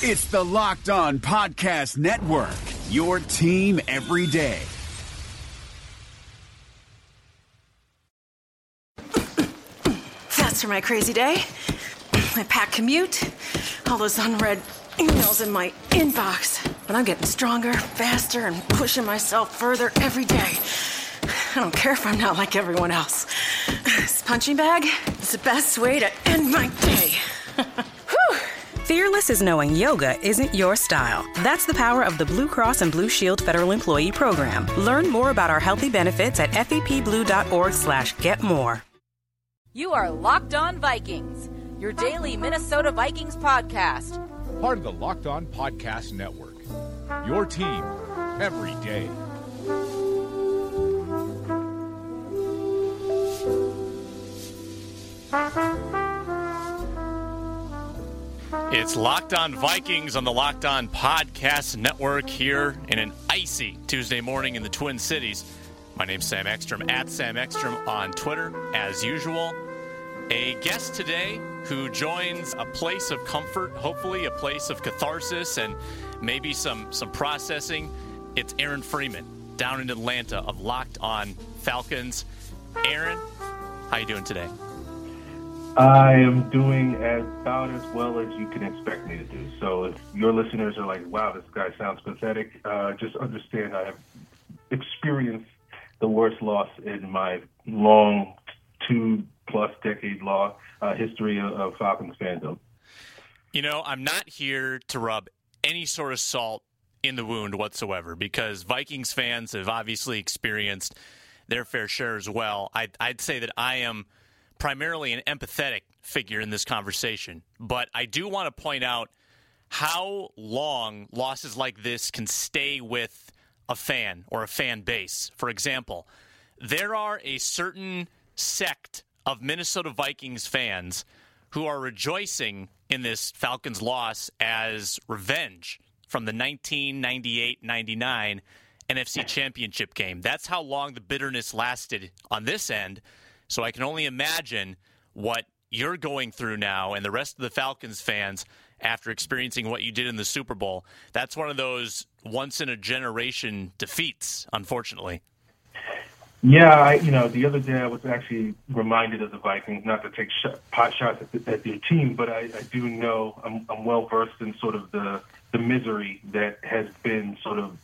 It's the Locked On Podcast Network, your team every day. That's for my crazy day. My packed commute, all those unread emails in my inbox. But I'm getting stronger, faster, and pushing myself further every day. I don't care if I'm not like everyone else. This punching bag is the best way to end my day. Fearless is knowing yoga isn't your style. That's the power of the Blue Cross and Blue Shield Federal Employee Program. Learn more about our healthy benefits at fepblue.org slash get more. You are Locked On Vikings, your daily Minnesota Vikings podcast. Part of the Locked On Podcast Network. Your team every day. It's Locked On Vikings on the Locked On Podcast Network here in an icy Tuesday morning in the Twin Cities. My name's Sam Ekstrom at Sam Ekstrom on Twitter, as usual. A guest today who joins a place of comfort, hopefully a place of catharsis and maybe some some processing. It's Aaron Freeman down in Atlanta of Locked On Falcons. Aaron, how you doing today? I am doing about as well as you can expect me to do. So if your listeners are like, "Wow, this guy sounds pathetic," uh, just understand I have experienced the worst loss in my long two plus decade law uh, history of, Falcons fandom. You know, I'm not here to rub any sort of salt in the wound whatsoever because Vikings fans have obviously experienced their fair share as well. I'd, I'd say that I am primarily an empathetic figure in this conversation, but I do want to point out how long losses like this can stay with a fan or a fan base. For example, there are a certain sect of Minnesota Vikings fans who are rejoicing in this Falcons loss as revenge from the 1998 99 NFC Championship game. That's how long the bitterness lasted on this end. So I can only imagine what you're going through now and the rest of the Falcons fans after experiencing what you did in the Super Bowl. That's one of those once in a generation defeats, unfortunately. Yeah, I, you know, the other day I was actually reminded of the Vikings, not to take pot shots at, the, at their team, but I, I do know I'm, I'm well versed in sort of the the misery that has been sort of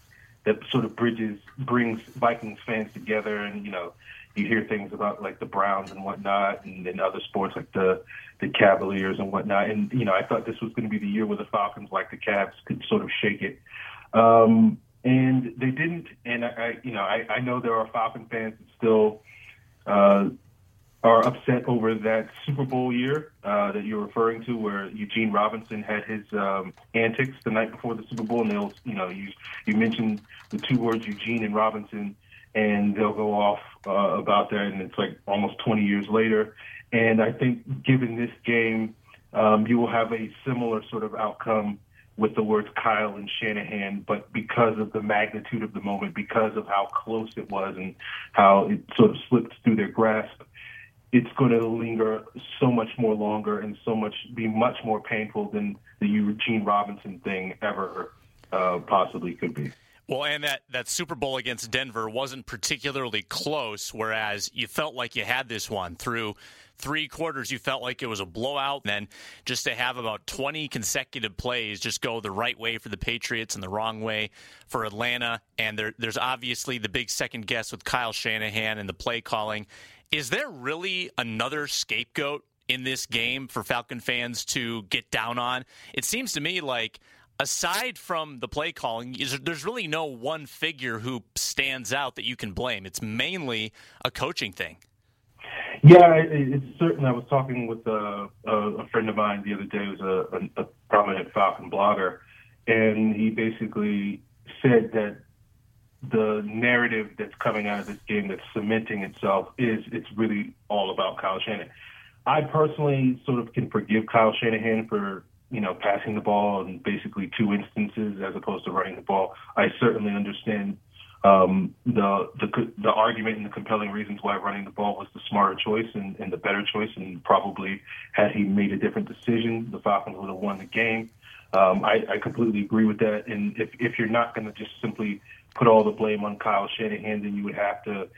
that sort of bridges brings Vikings fans together, and you know, you hear things about like the Browns and whatnot, and then other sports like the the Cavaliers and whatnot. And you know, I thought this was going to be the year where the Falcons, like the Cavs, could sort of shake it. Um, and they didn't. And I, I you know, I, I know there are Falcon fans that still uh, are upset over that Super Bowl year uh, that you're referring to, where Eugene Robinson had his um, antics the night before the Super Bowl, and they'll, you know, you you mentioned the two words Eugene and Robinson, and they'll go off uh, about that, and it's like almost 20 years later. And I think, given this game, um, you will have a similar sort of outcome with the words Kyle and Shanahan, but because of the magnitude of the moment, because of how close it was and how it sort of slipped through their grasp, it's going to linger so much more longer and so much be much more painful than the Eugene Robinson thing ever uh, possibly could be. Well, and that, that Super Bowl against Denver wasn't particularly close, whereas you felt like you had this one through three quarters. You felt like it was a blowout. And then just to have about 20 consecutive plays just go the right way for the Patriots and the wrong way for Atlanta. And there, there's obviously the big second guess with Kyle Shanahan and the play calling. Is there really another scapegoat in this game for Falcon fans to get down on? It seems to me like aside from the play calling, there's really no one figure who stands out that you can blame. It's mainly a coaching thing. Yeah, it's certain. I was talking with a, a friend of mine the other day, who's a, a, a prominent Falcon blogger, and he basically said that the narrative that's coming out of this game that's cementing itself is it's really all about Kyle Shanahan. I personally sort of can forgive Kyle Shanahan for you know passing the ball in basically two instances as opposed to running the ball. I certainly understand um, the the the argument and the compelling reasons why running the ball was the smarter choice and, and the better choice, and probably had he made a different decision, the Falcons would have won the game. Um, I, I completely agree with that. And if if you're not going to just simply put all the blame on Kyle Shanahan, then you would have to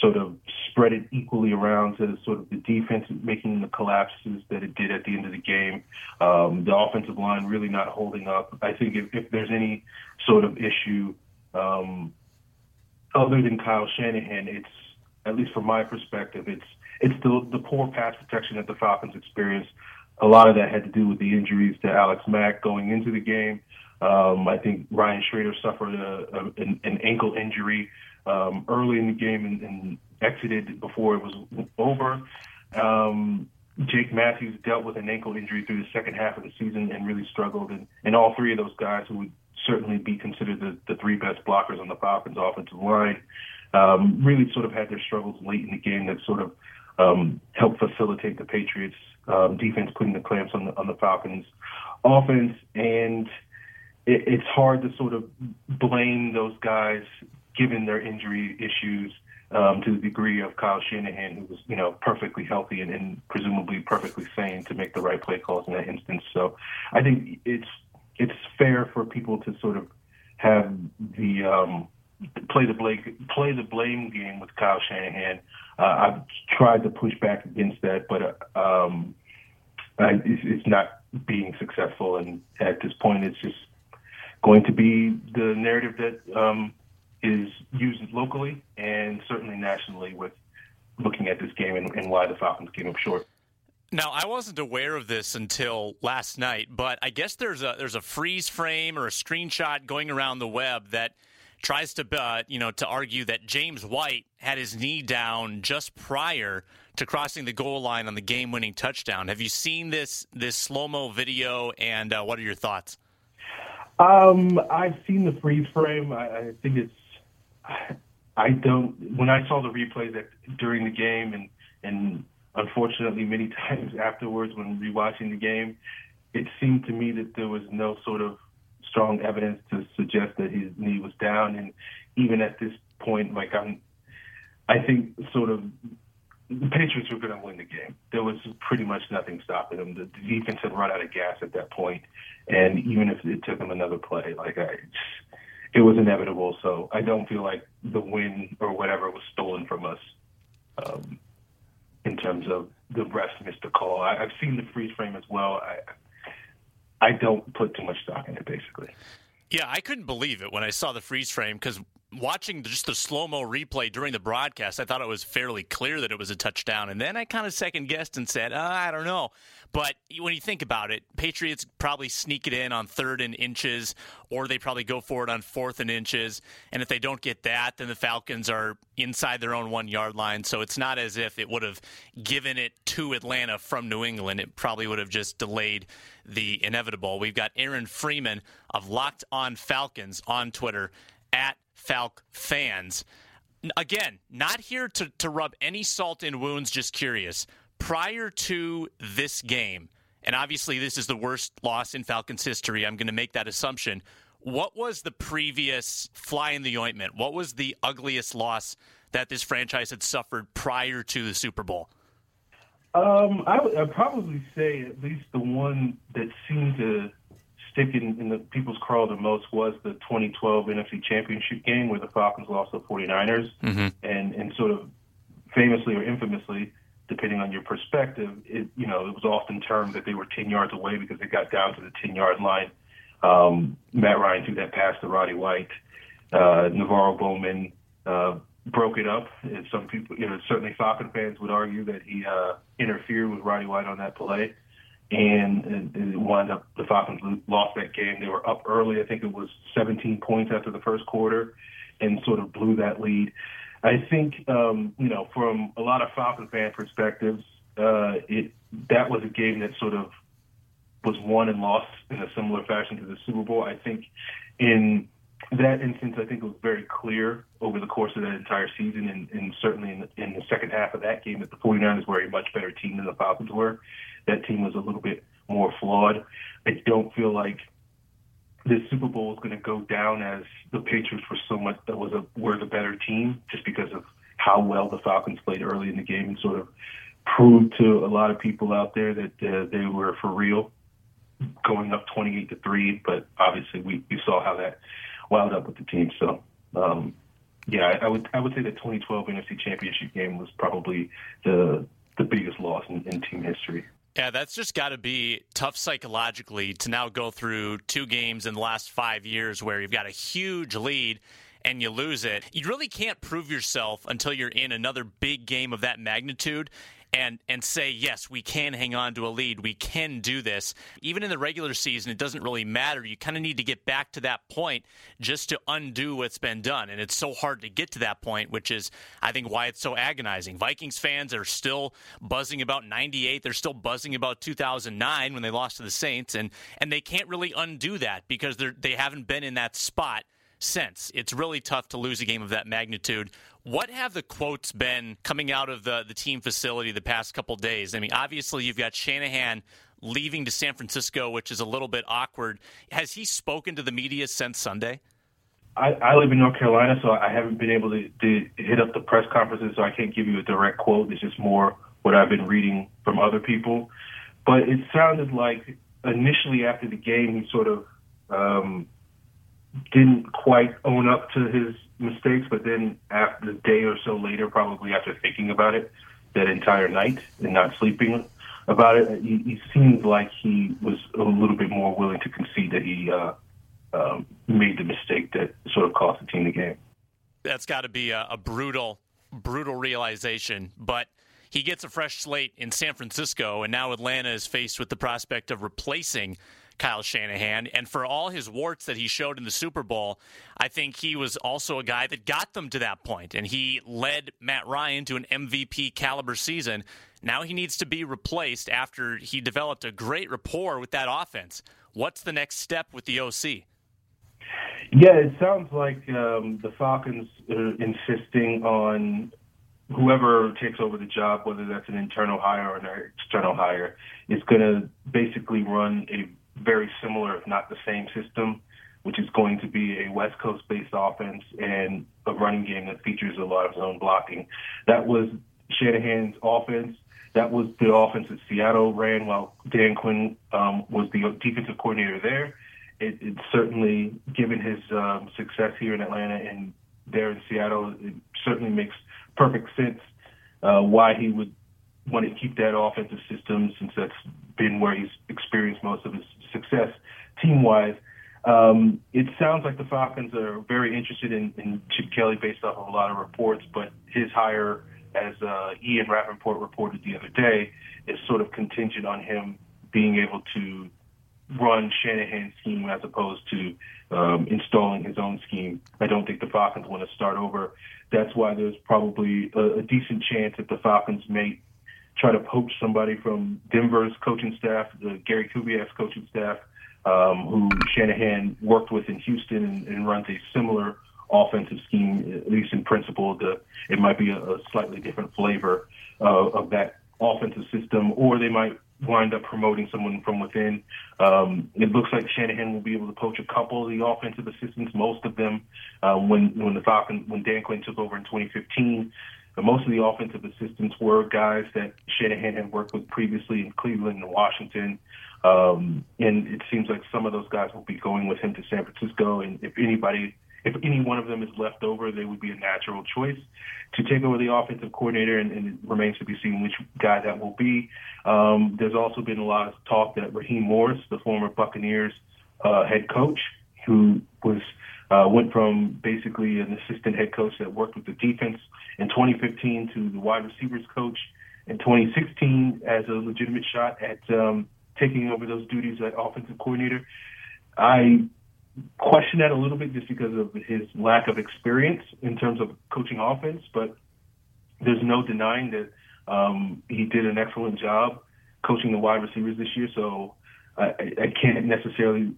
sort of spread it equally around to sort of the defense making the collapses that it did at the end of the game. Um, the offensive line really not holding up. I think if, if there's any sort of issue um, other than Kyle Shanahan, it's at least from my perspective, it's it's the the poor pass protection that the Falcons experienced. A lot of that had to do with the injuries to Alex Mack going into the game. Um, I think Ryan Schraeder suffered a, a, an, an ankle injury um, early in the game and, and exited before it was over. Um, Jake Matthews dealt with an ankle injury through the second half of the season and really struggled. And, and all three of those guys who would certainly be considered the, the three best blockers on the Falcons offensive line um, really sort of had their struggles late in the game that sort of um, helped facilitate the Patriots um, defense putting the clamps on the on the Falcons offense. And it, it's hard to sort of blame those guys given their injury issues um, to the degree of Kyle Shanahan, who was, you know, perfectly healthy and, and presumably perfectly sane to make the right play calls in that instance. So I think it's it's fair for people to sort of have the um, play the blame play the blame game with Kyle Shanahan. Uh, I've tried to push back against that, but uh, um, I, it's, it's not being successful. And at this point, it's just going to be the narrative that um, is used locally and certainly nationally with looking at this game and, and why the Falcons came up short. Now, I wasn't aware of this until last night, but I guess there's a there's a freeze frame or a screenshot going around the web that tries to uh, you know to argue that James White had his knee down just prior to crossing the goal line on the game-winning touchdown. Have you seen this this slow mo video, and uh, what are your thoughts? Um, I've seen the freeze frame. I, I think it's I don't. When I saw the replay that during the game, and and unfortunately many times afterwards when rewatching the game, it seemed to me that there was no sort of strong evidence to suggest that his knee was down. And even at this point, like I'm, I think sort of the Patriots were going to win the game. There was pretty much nothing stopping them. The defense had run out of gas at that point, and even if it took them another play, like I, it was inevitable. So I don't feel like the win or whatever was stolen from us um, in terms of the refs missed the call. I, I've seen the freeze frame as well. I I don't put too much stock in it, basically. Yeah, I couldn't believe it when I saw the freeze frame because watching just the slow mo replay during the broadcast, I thought it was fairly clear that it was a touchdown. And then I kind of second guessed and said, uh, I don't know. But when you think about it, Patriots probably sneak it in on third and inches, or they probably go for it on fourth and inches. And if they don't get that, then the Falcons are inside their own one yard line. So it's not as if it would have given it to Atlanta from New England. It probably would have just delayed the inevitable. We've got Aaron Freeman of Locked On Falcons on Twitter at Falc fans. Again, not here to, to rub any salt in wounds, just curious. Prior to this game, and obviously this is the worst loss in Falcons history, I'm going to make that assumption. What was the previous fly in the ointment? What was the ugliest loss that this franchise had suffered prior to the Super Bowl? Um, I would I'd probably say at least the one that seemed to stick in, in the people's craw the most was the 2012 NFC Championship game where the Falcons lost to the 49ers, mm-hmm. and and sort of famously or infamously, depending on your perspective, it you know it was often termed that they were 10 yards away because they got down to the 10 yard line. Um, Matt Ryan threw that pass to Roddy White. Uh, NaVorro Bowman uh, broke it up. And some people, you know, certainly Falcon fans would argue that he uh, interfered with Roddy White on that play and, it wound up the Falcons lost that game. They were up early. I think it was 17 points after the first quarter, and sort of blew that lead. I think um, you know from a lot of Falcon fan perspectives, uh, it that was a game that sort of was won and lost in a similar fashion to the Super Bowl. I think in that instance, I think it was very clear over the course of that entire season, and, and certainly in the, in the second half of that game, that the 49ers were a much better team than the Falcons were. That team was a little bit more flawed. I don't feel like this Super Bowl is going to go down as the Patriots were so much that was a were the better team, just because of how well the Falcons played early in the game and sort of proved to a lot of people out there that uh, they were for real. going up 28 to three, but obviously we, we saw how that wound up with the team. So, um, yeah, I, I would I would say the 2012 NFC Championship game was probably the the biggest loss in, in team history. Yeah, that's just got to be tough psychologically to now go through two games in the last five years where you've got a huge lead and you lose it. You really can't prove yourself until you're in another big game of that magnitude and and say yes we can hang on to a lead. We can do this. Even in the regular season it doesn't really matter. You kind of need to get back to that point just to undo what's been done. And it's so hard to get to that point which is i think why it's so agonizing. Vikings fans are still buzzing about 98 they're still buzzing about 2009 when they lost to the saints. And and they can't really undo that because they're they haven't been in that spot since. It's really tough to lose a game of that magnitude. What have the quotes been coming out of the, the team facility the past couple days? I mean, obviously, you've got Shanahan leaving to San Francisco, which is a little bit awkward. Has he spoken to the media since Sunday? I, I live in North Carolina, so I haven't been able to, to hit up the press conferences, so I can't give you a direct quote. It's just more what I've been reading from other people. But it sounded like initially after the game, he sort of um, didn't quite own up to his mistakes, but then after the day or so later, probably after thinking about it that entire night and not sleeping about it, he, he seemed like he was a little bit more willing to concede that he uh, um, made the mistake that sort of cost the team the game. That's got to be a, a brutal, brutal realization, but he gets a fresh slate in San Francisco, and now Atlanta is faced with the prospect of replacing Kyle Shanahan. And for all his warts that he showed in the Super Bowl, I think he was also a guy that got them to that point, and he led Matt Ryan to an MVP caliber season. Now he needs to be replaced after he developed a great rapport with that offense. What's the next step with the OC? Yeah, it sounds like um, the Falcons are insisting on whoever takes over the job, whether that's an internal hire or an external hire, is going to basically run a very similar, if not the same system, which is going to be a West Coast based offense and a running game that features a lot of zone blocking. That was Shanahan's offense. That was the offense that Seattle ran while Dan Quinn um, was the defensive coordinator there. It, it certainly, given his um, success here in Atlanta and there in Seattle, it certainly makes perfect sense uh, why he would want to keep that offensive system since that's been where he's experienced most of his success team wise. Um, it sounds like the Falcons are very interested in, in Chip Kelly based off of a lot of reports, but his hire, as uh, Ian Rapoport reported the other day, is sort of contingent on him being able to run Shanahan's scheme as opposed to um, installing his own scheme. I don't think the Falcons want to start over. That's why there's probably a, a decent chance that the Falcons may try to poach somebody from Denver's coaching staff, the Gary Kubiak's coaching staff, um, who Shanahan worked with in Houston and, and runs a similar offensive scheme, at least in principle. The, it might be a, a slightly different flavor uh, of that offensive system, or they might wind up promoting someone from within. Um, it looks like Shanahan will be able to poach a couple of the offensive assistants, most of them uh, when when the Falcons when Dan Quinn took over in 2015. But most of the offensive assistants were guys that Shanahan had worked with previously in Cleveland and Washington. Um, and it seems like some of those guys will be going with him to San Francisco. And if anybody, if any one of them is left over, they would be a natural choice to take over the offensive coordinator. And, and it remains to be seen which guy that will be. Um, there's also been a lot of talk that Raheem Morris, the former Buccaneers uh, head coach, who was uh, went from basically an assistant head coach that worked with the defense in 2015 to the wide receivers coach in 2016 as a legitimate shot at um, taking over those duties as offensive coordinator. I question that a little bit just because of his lack of experience in terms of coaching offense, but there's no denying that um, he did an excellent job coaching the wide receivers this year. So I, I can't necessarily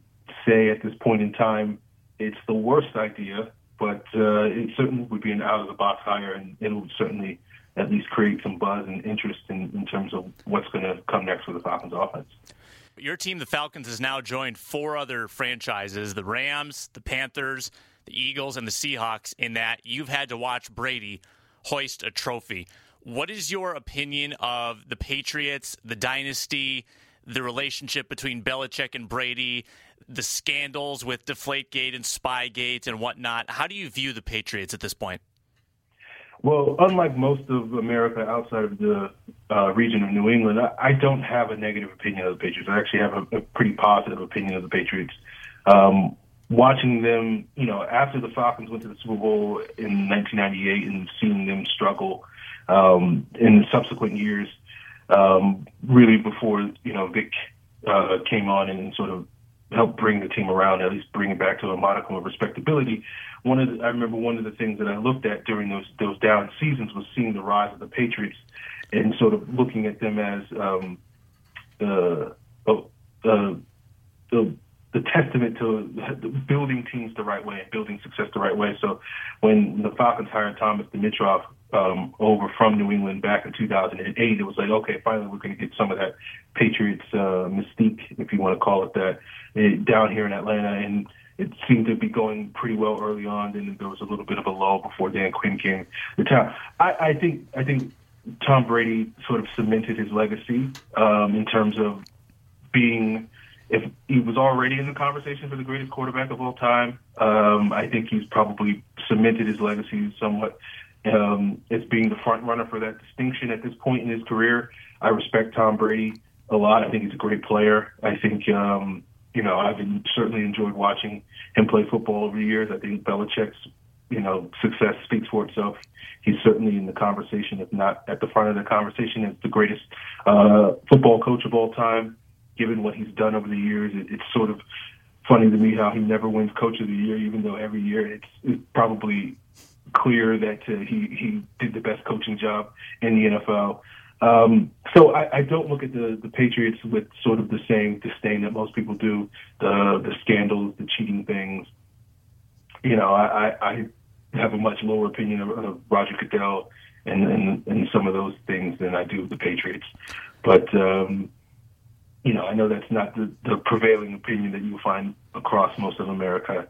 say at this point in time it's the worst idea, but uh, it certainly would be an out of the box hire, and it would certainly at least create some buzz and interest in, in terms of what's going to come next for the Falcons offense. Your team, the Falcons, has now joined four other franchises the Rams, the Panthers, the Eagles, and the Seahawks, in that you've had to watch Brady hoist a trophy. What is your opinion of the Patriots, the dynasty, the relationship between Belichick and Brady, the scandals with Deflategate and Spygate and whatnot. How do you view the Patriots at this point? Well, unlike most of America outside of the uh, region of New England, I, I don't have a negative opinion of the Patriots. I actually have a, a pretty positive opinion of the Patriots. Um, watching them, you know, after the Falcons went to the Super Bowl in 1998 and seeing them struggle um, in subsequent years, um, really before, you know, Vick uh, came on and sort of helped bring the team around, at least bring it back to a modicum of respectability. One of the, I remember one of the things that I looked at during those those down seasons was seeing the rise of the Patriots and sort of looking at them as um, the, oh, the the the testament to building teams the right way and building success the right way. So when the Falcons hired Thomas Dimitroff um, over from New England back in 2008, it was like, okay, finally we're going to get some of that Patriots uh, mystique, if you want to call it that, eh, down here in Atlanta. And it seemed to be going pretty well early on. Then there was a little bit of a lull before Dan Quinn came to town. I, I think I think Tom Brady sort of cemented his legacy um, in terms of being. If he was already in the conversation for the greatest quarterback of all time, um, I think he's probably cemented his legacy somewhat um, as being the front runner for that distinction at this point in his career. I respect Tom Brady a lot. I think he's a great player. I think um, you know, I've been, certainly enjoyed watching him play football over the years. I think Belichick's, you know, success speaks for itself. He's certainly in the conversation, if not at the front of the conversation, as the greatest uh, football coach of all time. Given what he's done over the years, it, it's sort of funny to me how he never wins Coach of the Year, even though every year it's, it's probably clear that uh, he he did the best coaching job in the NFL. Um, so I, I don't look at the, the Patriots with sort of the same disdain that most people do. The the scandals, the cheating things. You know, I, I have a much lower opinion of, of Roger Goodell and, and and some of those things than I do of the Patriots. But um, you know, I know that's not the, the prevailing opinion that you find across most of America.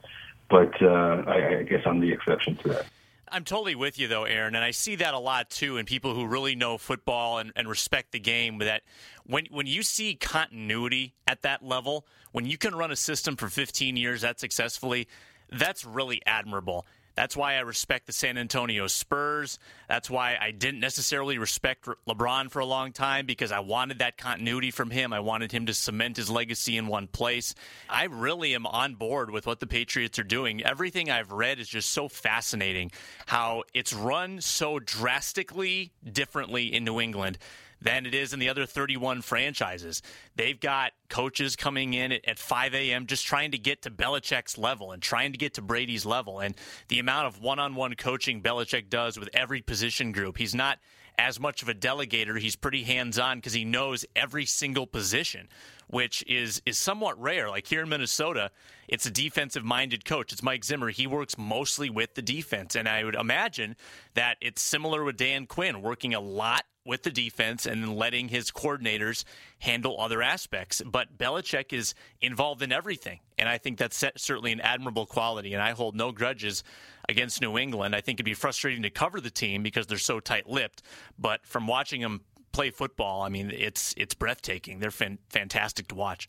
But uh, I, I guess I'm the exception to that. I'm totally with you though, Aaron, and I see that a lot too in people who really know football and, and respect the game. That when when you see continuity at that level, when you can run a system for 15 years that successfully, that's really admirable. That's why I respect the San Antonio Spurs. That's why I didn't necessarily respect LeBron for a long time because I wanted that continuity from him. I wanted him to cement his legacy in one place. I really am on board with what the Patriots are doing. Everything I've read is just so fascinating how it's run so drastically differently in New England than it is in the other 31 franchises. They've got coaches coming in at, at 5 a.m. just trying to get to Belichick's level and trying to get to Brady's level. And the amount of one on one coaching Belichick does with every position group, he's not as much of a delegator. He's pretty hands on because he knows every single position, which is is somewhat rare. Like here in Minnesota, it's a defensive minded coach. It's Mike Zimmer. He works mostly with the defense, and I would imagine that it's similar with Dan Quinn, working a lot with the defense and then letting his coordinators handle other aspects. But Belichick is involved in everything, and I think that's certainly an admirable quality. And I hold no grudges against New England. I think it'd be frustrating to cover the team because they're so tight-lipped. But from watching them play football, I mean, it's it's breathtaking. They're fan- fantastic to watch.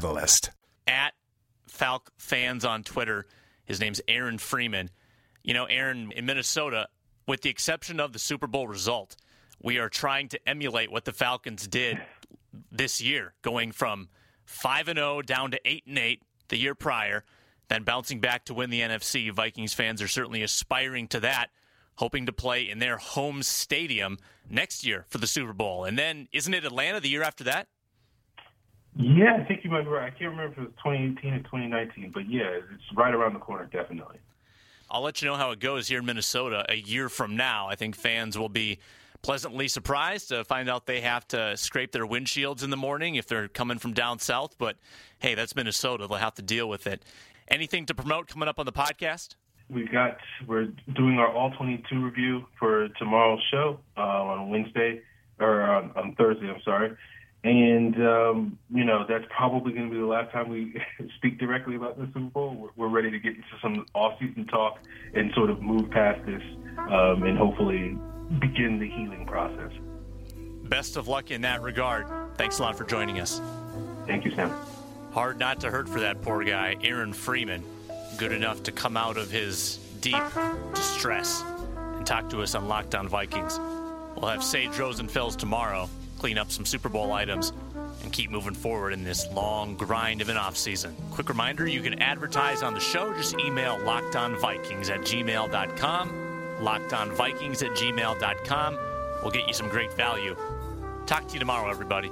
Catalyst. At Falc fans on Twitter, his name's Aaron Freeman. You know, Aaron, in Minnesota, with the exception of the Super Bowl result, we are trying to emulate what the Falcons did this year, going from 5 and 0 down to 8 and 8 the year prior, then bouncing back to win the NFC. Vikings fans are certainly aspiring to that, hoping to play in their home stadium next year for the Super Bowl. And then isn't it Atlanta the year after that? Yeah, I think you might be right. I can't remember if it was 2018 or 2019, but yeah, it's right around the corner, definitely. I'll let you know how it goes here in Minnesota a year from now. I think fans will be pleasantly surprised to find out they have to scrape their windshields in the morning if they're coming from down south. But hey, that's Minnesota. They'll have to deal with it. Anything to promote coming up on the podcast? We've got we're doing our all 22 review for tomorrow's show uh, on Wednesday or on, on Thursday. I'm sorry, and um, you know that's probably going to be the last time we speak directly about the Super Bowl. We're, we're ready to get into some off-season talk and sort of move past this um, and hopefully begin the healing process. Best of luck in that regard. Thanks a lot for joining us. Thank you, Sam. Hard not to hurt for that poor guy, Aaron Freeman. Good enough to come out of his deep distress and talk to us on Locked On Vikings. We'll have Sage Rosenfels tomorrow, clean up some Super Bowl items, and keep moving forward in this long grind of an offseason. Quick reminder you can advertise on the show. Just email lockedonvikings at gmail.com. Lockedonvikings at gmail.com. We'll get you some great value. Talk to you tomorrow, everybody.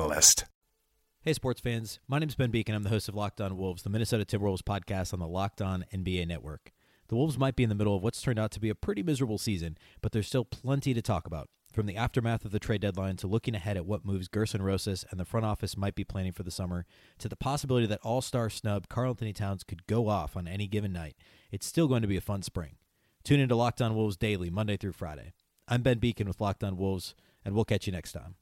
Hey, sports fans. My name is Ben Beecken. I'm the host of Locked On Wolves, the Minnesota Timberwolves podcast on the Locked On NBA network. The Wolves might be in the middle of what's turned out to be a pretty miserable season, but there's still plenty to talk about. From the aftermath of the trade deadline to looking ahead at what moves Gersson Rosas and the front office might be planning for the summer, to the possibility that all star snub Karl Anthony Towns could go off on any given night, it's still going to be a fun spring. Tune into Locked On Wolves daily, Monday through Friday. I'm Ben Beecken with Locked On Wolves, and we'll catch you next time.